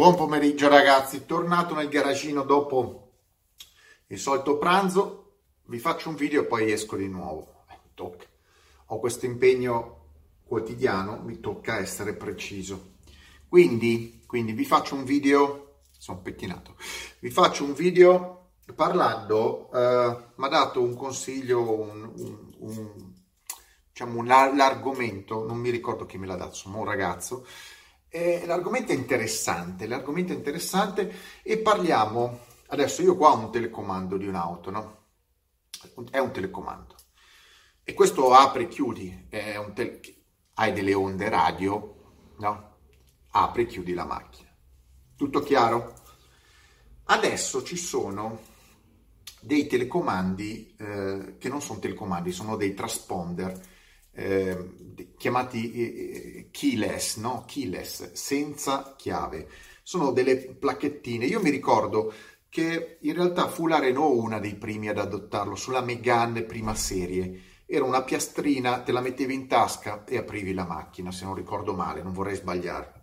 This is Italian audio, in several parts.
Buon pomeriggio ragazzi, tornato nel garagino dopo il solito pranzo, vi faccio un video e poi esco di nuovo. Eh, tocca. Ho questo impegno quotidiano, mi tocca essere preciso. Quindi, quindi vi faccio un video, sono pettinato, vi faccio un video parlando, eh, mi ha dato un consiglio, un, un, un, diciamo, l'argomento, non mi ricordo chi me l'ha dato, sono un ragazzo, eh, l'argomento è interessante, l'argomento è interessante e parliamo, adesso io qua ho un telecomando di un'auto, no? È un telecomando. E questo apri e chiudi, tele... hai delle onde radio, no? Apri e chiudi la macchina. Tutto chiaro? Adesso ci sono dei telecomandi eh, che non sono telecomandi, sono dei transponder eh, chiamati eh, keyless, no? keyless, senza chiave. Sono delle placchettine. Io mi ricordo che in realtà fu la Renault una dei primi ad adottarlo, sulla Megane prima serie. Era una piastrina, te la mettevi in tasca e aprivi la macchina, se non ricordo male, non vorrei sbagliarmi.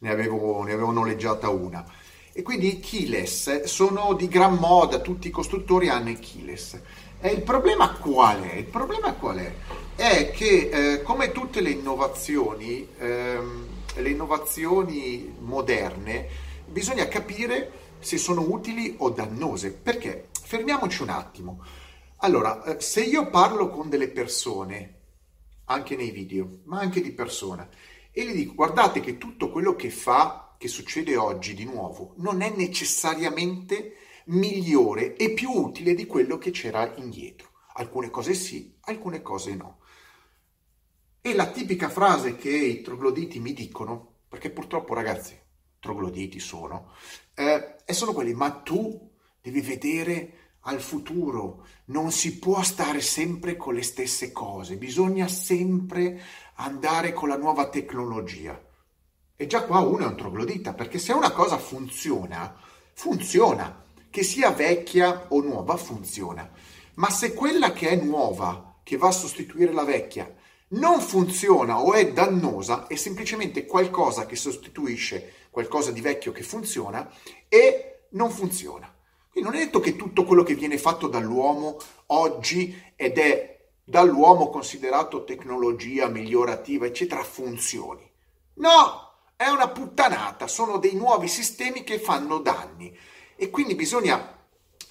Ne avevo, ne avevo noleggiata una. E quindi i keyless sono di gran moda, tutti i costruttori hanno i keyless. E il problema qual è? Il problema qual è? È che eh, come tutte le innovazioni, ehm, le innovazioni moderne, bisogna capire se sono utili o dannose. Perché? Fermiamoci un attimo. Allora, eh, se io parlo con delle persone, anche nei video, ma anche di persona, e gli dico guardate che tutto quello che fa, che succede oggi di nuovo, non è necessariamente migliore e più utile di quello che c'era indietro. Alcune cose sì, alcune cose no. E la tipica frase che i trogloditi mi dicono, perché purtroppo ragazzi, trogloditi sono, eh, e sono quelli, ma tu devi vedere al futuro, non si può stare sempre con le stesse cose, bisogna sempre andare con la nuova tecnologia. E già qua uno è un troglodita, perché se una cosa funziona, funziona che sia vecchia o nuova funziona. Ma se quella che è nuova, che va a sostituire la vecchia, non funziona o è dannosa, è semplicemente qualcosa che sostituisce qualcosa di vecchio che funziona e non funziona. Quindi non è detto che tutto quello che viene fatto dall'uomo oggi ed è dall'uomo considerato tecnologia migliorativa, eccetera, funzioni. No, è una puttanata, sono dei nuovi sistemi che fanno danni. E quindi bisogna,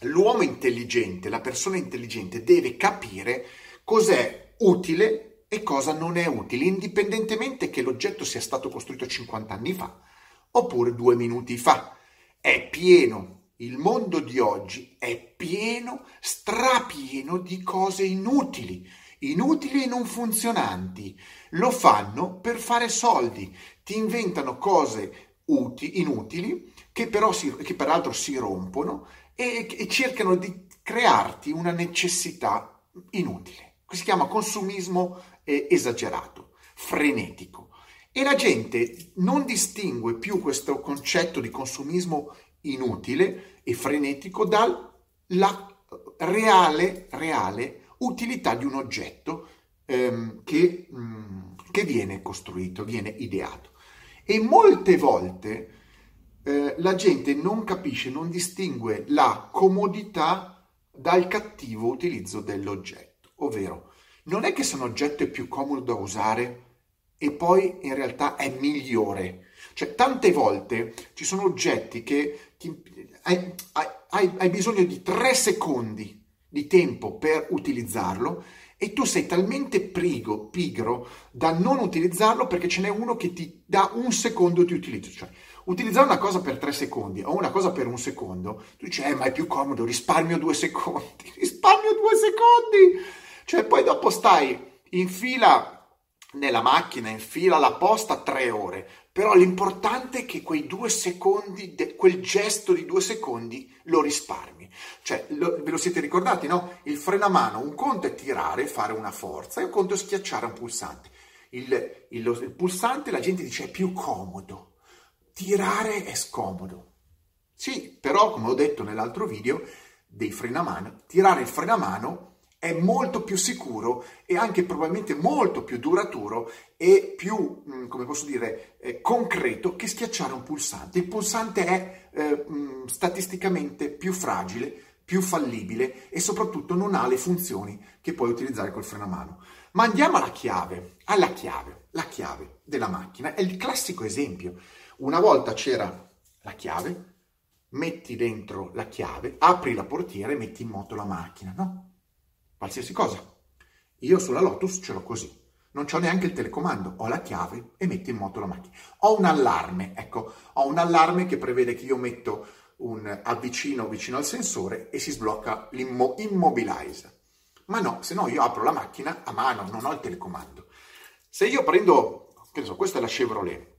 l'uomo intelligente, la persona intelligente deve capire cos'è utile e cosa non è utile, indipendentemente che l'oggetto sia stato costruito 50 anni fa oppure due minuti fa. È pieno, il mondo di oggi è pieno, strapieno di cose inutili, inutili e non funzionanti. Lo fanno per fare soldi, ti inventano cose uti, inutili che però si, che peraltro si rompono e, e cercano di crearti una necessità inutile. Si chiama consumismo eh, esagerato, frenetico. E la gente non distingue più questo concetto di consumismo inutile e frenetico dalla reale, reale utilità di un oggetto ehm, che, mh, mm, che viene costruito, viene ideato. E molte volte eh, la gente non capisce, non distingue la comodità dal cattivo utilizzo dell'oggetto, ovvero non è che se un oggetto è più comodo da usare e poi in realtà è migliore. Cioè, tante volte ci sono oggetti che ti, hai, hai, hai bisogno di tre secondi di tempo per utilizzarlo e tu sei talmente prigo, pigro da non utilizzarlo perché ce n'è uno che ti dà un secondo di utilizzo. Cioè, utilizzare una cosa per tre secondi o una cosa per un secondo, tu dici, eh, ma è più comodo, risparmio due secondi, risparmio due secondi! Cioè, poi dopo stai in fila nella macchina, in fila alla posta tre ore, però l'importante è che quei due secondi, quel gesto di due secondi lo risparmi. Cioè, lo, ve lo siete ricordati, no? Il frenamano, un conto è tirare, fare una forza, e un conto è schiacciare un pulsante. Il, il, il pulsante la gente dice è più comodo tirare è scomodo. Sì, però, come ho detto nell'altro video dei frenamano, tirare il frenamano è molto più sicuro e anche probabilmente molto più duraturo e più, mm, come posso dire, eh, concreto che schiacciare un pulsante. Il pulsante è eh, mm, statisticamente più fragile, più fallibile e soprattutto non ha le funzioni che puoi utilizzare col freno a mano. Ma andiamo alla chiave, alla chiave, la chiave della macchina è il classico esempio. Una volta c'era la chiave, metti dentro la chiave, apri la portiera e metti in moto la macchina, no? qualsiasi cosa. Io sulla Lotus ce l'ho così. Non ho neanche il telecomando, ho la chiave e metto in moto la macchina. Ho un allarme, ecco, ho un allarme che prevede che io metto un avvicino vicino al sensore e si sblocca l'immobilizer. Ma no, se no io apro la macchina a mano, non ho il telecomando. Se io prendo, che ne so, questa è la Chevrolet,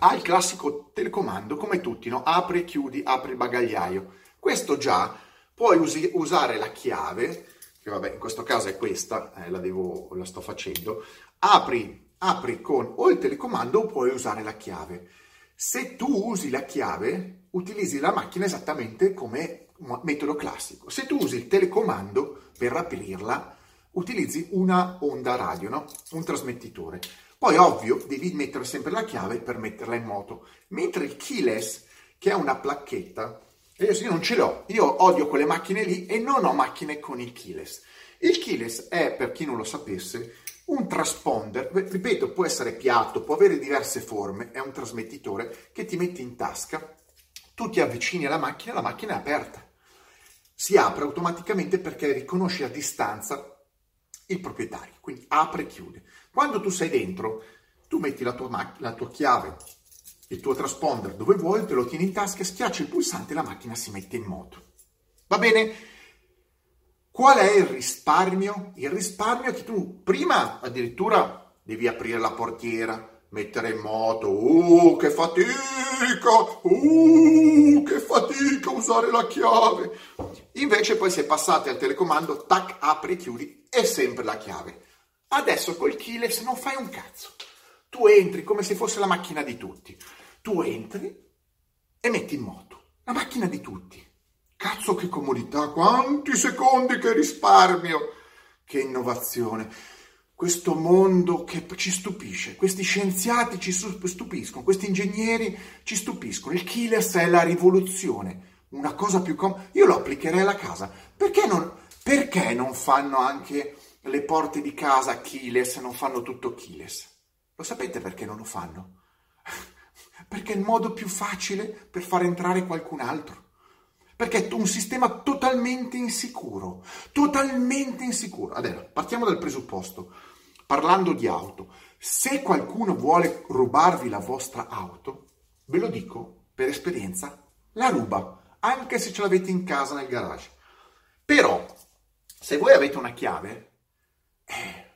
ha il classico telecomando come tutti, no? Apri chiudi, apri il bagagliaio. Questo già puoi usi- usare la chiave che vabbè in questo caso è questa, eh, la, devo, la sto facendo, apri, apri con o il telecomando o puoi usare la chiave. Se tu usi la chiave, utilizzi la macchina esattamente come metodo classico. Se tu usi il telecomando per aprirla, utilizzi una onda radio, no? un trasmettitore. Poi, ovvio, devi mettere sempre la chiave per metterla in moto. Mentre il keyless, che è una placchetta, io non ce l'ho, io odio quelle macchine lì e non ho macchine con il keyless. Il keyless è, per chi non lo sapesse, un transponder, ripeto, può essere piatto, può avere diverse forme, è un trasmettitore che ti metti in tasca, tu ti avvicini alla macchina, la macchina è aperta. Si apre automaticamente perché riconosce a distanza il proprietario, quindi apre e chiude. Quando tu sei dentro, tu metti la tua, la tua chiave il tuo transponder dove vuoi, te lo tieni in tasca, schiacci il pulsante e la macchina si mette in moto. Va bene? Qual è il risparmio? Il risparmio è che tu prima addirittura devi aprire la portiera, mettere in moto, uh, che fatica, uh, che fatica usare la chiave. Invece poi si è passati al telecomando, tac, apri, chiudi, è sempre la chiave. Adesso col keyless non fai un cazzo. Tu entri come se fosse la macchina di tutti. Tu entri e metti in moto la macchina di tutti. Cazzo che comodità, quanti secondi che risparmio, che innovazione. Questo mondo che ci stupisce, questi scienziati ci stupiscono, questi ingegneri ci stupiscono. Il keyless è la rivoluzione, una cosa più comoda. Io lo applicherei alla casa. Perché non, perché non fanno anche le porte di casa keyless, non fanno tutto keyless? Lo sapete perché non lo fanno? Perché è il modo più facile per far entrare qualcun altro. Perché è un sistema totalmente insicuro, totalmente insicuro. Adesso partiamo dal presupposto, parlando di auto. Se qualcuno vuole rubarvi la vostra auto, ve lo dico per esperienza, la ruba, anche se ce l'avete in casa nel garage. Però, se voi avete una chiave, eh,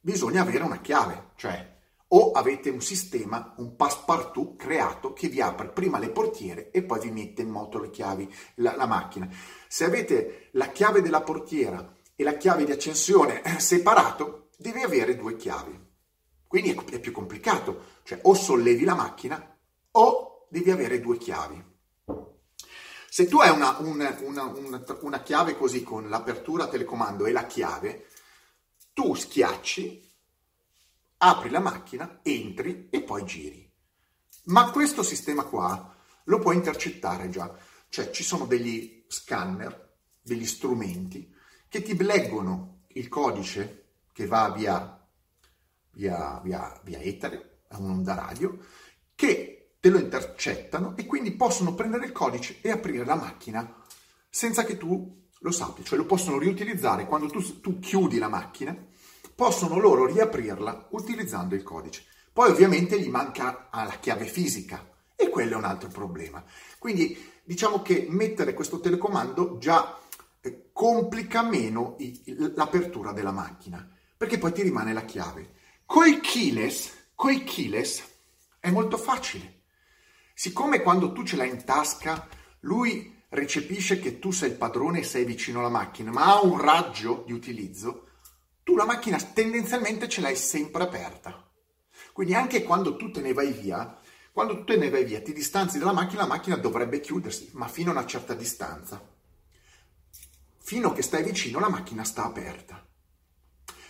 bisogna avere una chiave, cioè o avete un sistema, un passepartout creato che vi apre prima le portiere e poi vi mette in moto le chiavi, la, la macchina. Se avete la chiave della portiera e la chiave di accensione separato, devi avere due chiavi. Quindi è, è più complicato, cioè o sollevi la macchina o devi avere due chiavi. Se tu hai una, una, una, una chiave così con l'apertura telecomando e la chiave, tu schiacci apri la macchina, entri e poi giri. Ma questo sistema qua lo puoi intercettare già, cioè ci sono degli scanner, degli strumenti che ti leggono il codice che va via, via, via, via etere, a un'onda radio, che te lo intercettano e quindi possono prendere il codice e aprire la macchina senza che tu lo sappia, cioè lo possono riutilizzare quando tu, tu chiudi la macchina possono loro riaprirla utilizzando il codice. Poi ovviamente gli manca la chiave fisica e quello è un altro problema. Quindi diciamo che mettere questo telecomando già eh, complica meno l'apertura della macchina, perché poi ti rimane la chiave. Coi keyless, coi keyless è molto facile. Siccome quando tu ce l'hai in tasca, lui recepisce che tu sei il padrone e sei vicino alla macchina, ma ha un raggio di utilizzo, tu la macchina tendenzialmente ce l'hai sempre aperta. Quindi anche quando tu te ne vai via, quando tu te ne vai via, ti distanzi dalla macchina, la macchina dovrebbe chiudersi, ma fino a una certa distanza. fino a che stai vicino la macchina sta aperta.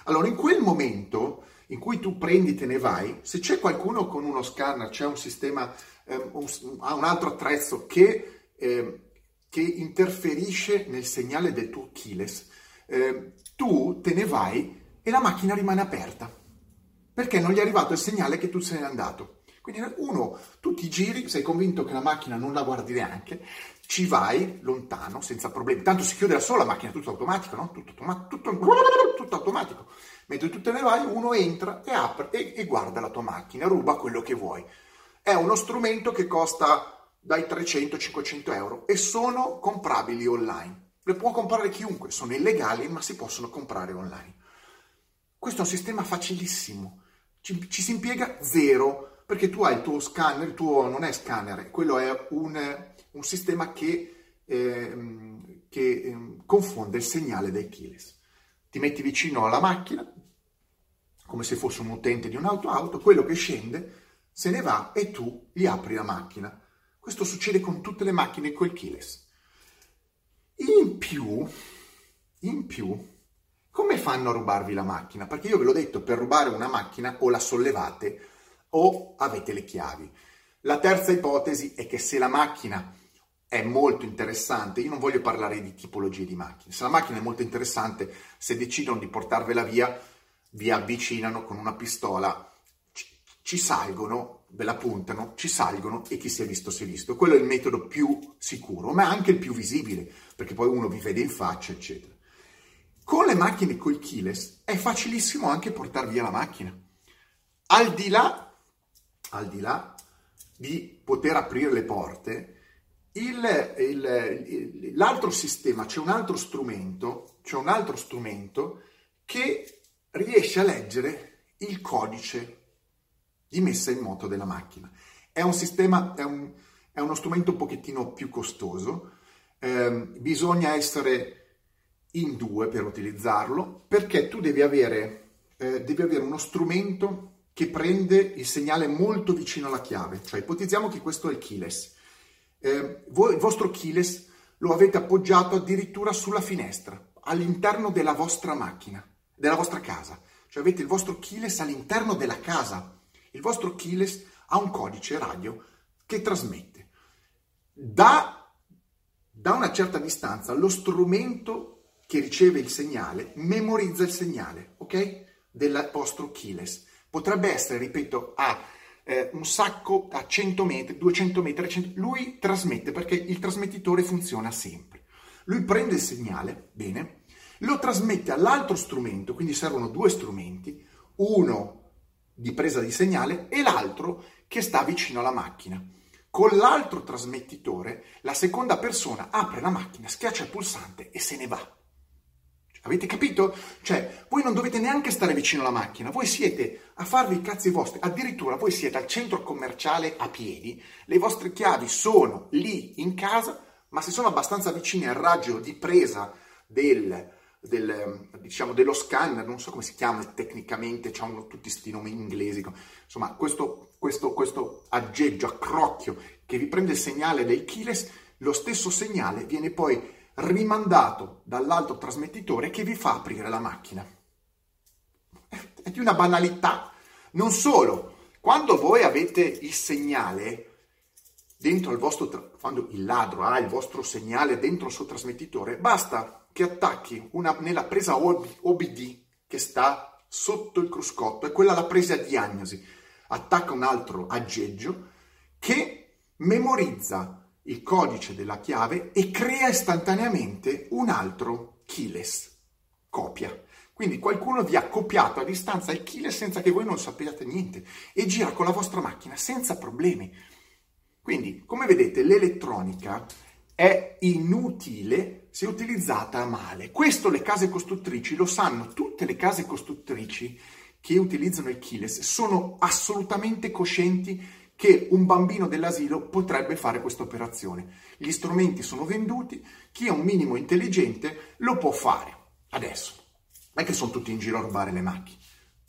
Allora in quel momento in cui tu prendi te ne vai, se c'è qualcuno con uno scanner, c'è un sistema, eh, un, un, altro attrezzo che, eh, che, interferisce nel segnale del tuo keyless, eh, tu te ne vai e la macchina rimane aperta perché non gli è arrivato il segnale che tu sei andato. Quindi uno, tu ti giri, sei convinto che la macchina non la guardi neanche, ci vai lontano senza problemi. Tanto si chiude da sola la macchina, tutto automatico, no? Tutto, automa- tutto, tutto automatico. Mentre tu te ne vai, uno entra e apre e, e guarda la tua macchina, ruba quello che vuoi. È uno strumento che costa dai 300-500 euro e sono comprabili online. Le può comprare chiunque, sono illegali ma si possono comprare online. Questo è un sistema facilissimo, ci, ci si impiega zero perché tu hai il tuo scanner, il tuo non è scanner, quello è un, un sistema che, eh, che eh, confonde il segnale dai keyless. Ti metti vicino alla macchina, come se fosse un utente di un'auto-auto, quello che scende se ne va e tu gli apri la macchina. Questo succede con tutte le macchine col keyless. In più, in più, come fanno a rubarvi la macchina? Perché io ve l'ho detto, per rubare una macchina o la sollevate o avete le chiavi. La terza ipotesi è che se la macchina è molto interessante, io non voglio parlare di tipologie di macchine, se la macchina è molto interessante, se decidono di portarvela via, vi avvicinano con una pistola, ci salgono, ve la puntano, ci salgono e chi si è visto si è visto. Quello è il metodo più sicuro, ma anche il più visibile, perché poi uno vi vede in faccia, eccetera. Con le macchine col keyless è facilissimo anche portare via la macchina. Al di là al di là di poter aprire le porte, il, il, l'altro sistema, c'è un altro strumento, c'è un altro strumento che riesce a leggere il codice di messa in moto della macchina. È un sistema, è, un, è uno strumento un pochettino più costoso, eh, bisogna essere in due per utilizzarlo, perché tu devi avere, eh, devi avere uno strumento che prende il segnale molto vicino alla chiave, cioè ipotizziamo che questo è il keyless. Eh, voi, il vostro keyless lo avete appoggiato addirittura sulla finestra, all'interno della vostra macchina, della vostra casa. Cioè avete il vostro keyless all'interno della casa. Il vostro keyless ha un codice radio che trasmette. Da, da una certa distanza lo strumento che riceve il segnale memorizza il segnale, ok? Del vostro keyless potrebbe essere, ripeto, a eh, un sacco a 100 metri, 200 metri, 100... lui trasmette perché il trasmettitore funziona sempre. Lui prende il segnale, bene, lo trasmette all'altro strumento, quindi servono due strumenti, uno di presa di segnale e l'altro che sta vicino alla macchina. Con l'altro trasmettitore, la seconda persona apre la macchina, schiaccia il pulsante e se ne va. Avete capito? Cioè, voi non dovete neanche stare vicino alla macchina, voi siete a farvi i cazzi vostri, addirittura voi siete al centro commerciale a piedi, le vostre chiavi sono lì in casa, ma se sono abbastanza vicine al raggio di presa del, del, diciamo, dello scanner, non so come si chiama tecnicamente, hanno tutti questi nomi inglesi, insomma, questo, questo, questo aggeggio, accrocchio che vi prende il segnale del keyless, lo stesso segnale viene poi rimandato dall'altro trasmettitore che vi fa aprire la macchina. È di una banalità. Non solo, quando voi avete il segnale dentro il vostro, quando il ladro ha il vostro segnale dentro il suo trasmettitore, basta che attacchi una, nella presa OBD che sta sotto il cruscotto, è quella la presa diagnosi, attacca un altro aggeggio che memorizza il codice della chiave e crea istantaneamente un altro keyless, copia. Quindi qualcuno vi ha copiato a distanza il keyless senza che voi non sappiate niente e gira con la vostra macchina senza problemi. Quindi, come vedete, l'elettronica è inutile se utilizzata male. Questo le case costruttrici lo sanno, tutte le case costruttrici che utilizzano il keyless sono assolutamente coscienti che un bambino dell'asilo potrebbe fare questa operazione. Gli strumenti sono venduti, chi è un minimo intelligente lo può fare. Adesso, non è che sono tutti in giro a rubare le macchine,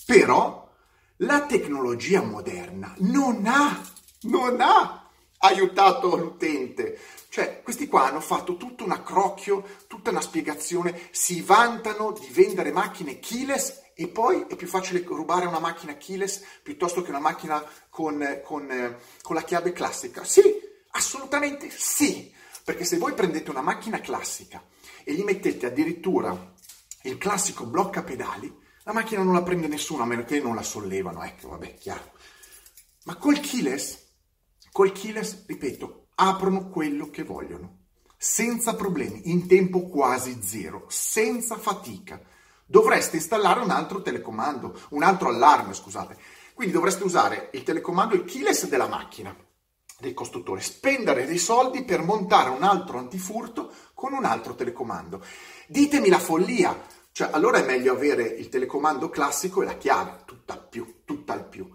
però la tecnologia moderna non ha, non ha aiutato l'utente. Cioè, questi qua hanno fatto tutto un accrocchio, tutta una spiegazione, si vantano di vendere macchine keyless e poi è più facile rubare una macchina keyless piuttosto che una macchina con, con, con la chiave classica. Sì, assolutamente sì, perché se voi prendete una macchina classica e gli mettete addirittura il classico blocca pedali, la macchina non la prende nessuno a meno che non la sollevano, ecco, vabbè, chiaro. Ma col keyless, col keyless, ripeto, aprono quello che vogliono, senza problemi, in tempo quasi zero, senza fatica. Dovreste installare un altro telecomando, un altro allarme, scusate. Quindi dovreste usare il telecomando, il keyless della macchina, del costruttore, spendere dei soldi per montare un altro antifurto con un altro telecomando. Ditemi la follia, cioè allora è meglio avere il telecomando classico e la chiave, tutta più, tutta al più.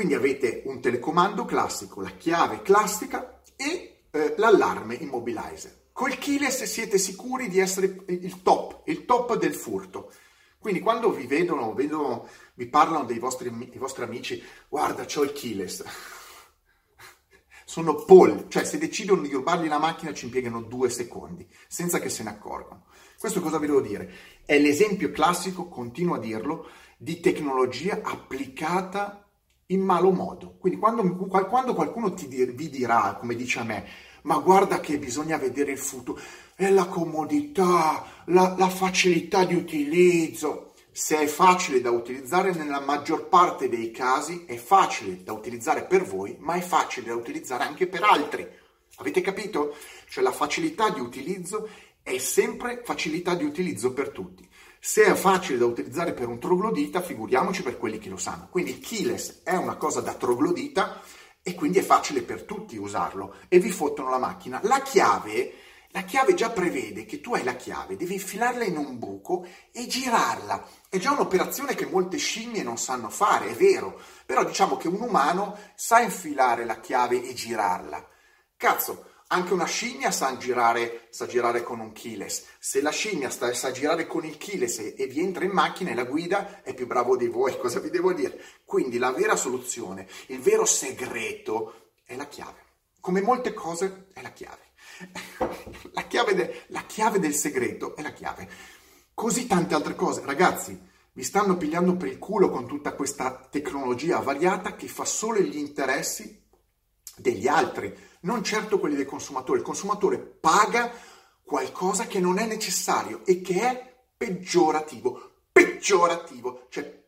Quindi avete un telecomando classico, la chiave classica e eh, l'allarme immobilizer. Col keyless siete sicuri di essere il top, il top del furto. Quindi quando vi vedono, vedono vi parlano dei vostri, dei vostri amici, guarda, c'ho il keyless. Sono polli, cioè se decidono di rubargli la macchina ci impiegano due secondi, senza che se ne accorgano. Questo cosa vi devo dire? È l'esempio classico, continuo a dirlo, di tecnologia applicata in malo modo. Quindi quando, quando qualcuno ti, vi dirà, come dice a me, ma guarda che bisogna vedere il futuro, è la comodità, la, la facilità di utilizzo. Se è facile da utilizzare nella maggior parte dei casi, è facile da utilizzare per voi, ma è facile da utilizzare anche per altri. Avete capito? Cioè la facilità di utilizzo è sempre facilità di utilizzo per tutti. Se è facile da utilizzare per un troglodita, figuriamoci per quelli che lo sanno. Quindi keyless è una cosa da troglodita e quindi è facile per tutti usarlo e vi fottono la macchina. La chiave, la chiave già prevede che tu hai la chiave, devi infilarla in un buco e girarla. È già un'operazione che molte scimmie non sanno fare, è vero, però diciamo che un umano sa infilare la chiave e girarla. Cazzo, anche una scimmia sa girare, sa girare con un keyless. Se la scimmia sta, sa girare con il keyless e, e vi entra in macchina e la guida, è più bravo di voi. Cosa vi devo dire? Quindi la vera soluzione, il vero segreto è la chiave. Come molte cose è la chiave. la, chiave de, la chiave del segreto è la chiave. Così tante altre cose. Ragazzi, vi stanno pigliando per il culo con tutta questa tecnologia variata che fa solo gli interessi degli altri non certo quelli del consumatore. Il consumatore paga qualcosa che non è necessario e che è peggiorativo. Peggiorativo. Cioè,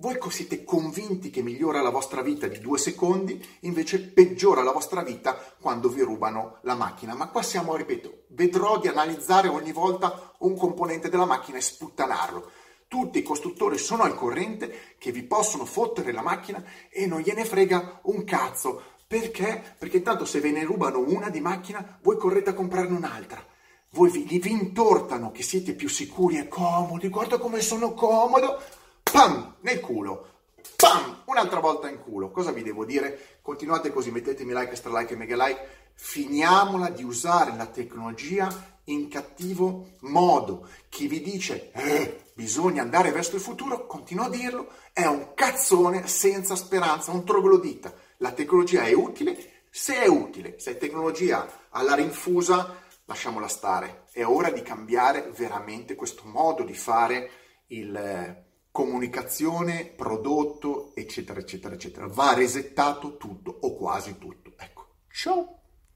voi siete convinti che migliora la vostra vita di due secondi, invece peggiora la vostra vita quando vi rubano la macchina. Ma qua siamo, ripeto, vedrò di analizzare ogni volta un componente della macchina e sputtanarlo. Tutti i costruttori sono al corrente che vi possono fottere la macchina e non gliene frega un cazzo. Perché? Perché intanto se ve ne rubano una di macchina, voi correte a comprarne un'altra. Voi vi, vi intortano che siete più sicuri e comodi. Guarda come sono comodo. Pam! Nel culo. Pam! Un'altra volta in culo. Cosa vi devo dire? Continuate così, mettetemi like, extra like e mega like. Finiamola di usare la tecnologia in cattivo modo. Chi vi dice eh, bisogna andare verso il futuro, continuo a dirlo, è un cazzone senza speranza, un troglodita. La tecnologia è utile? Se è utile, se è tecnologia alla rinfusa, lasciamola stare. È ora di cambiare veramente questo modo di fare il eh, comunicazione, prodotto, eccetera, eccetera, eccetera. Va resettato tutto o quasi tutto. Ecco, ciao!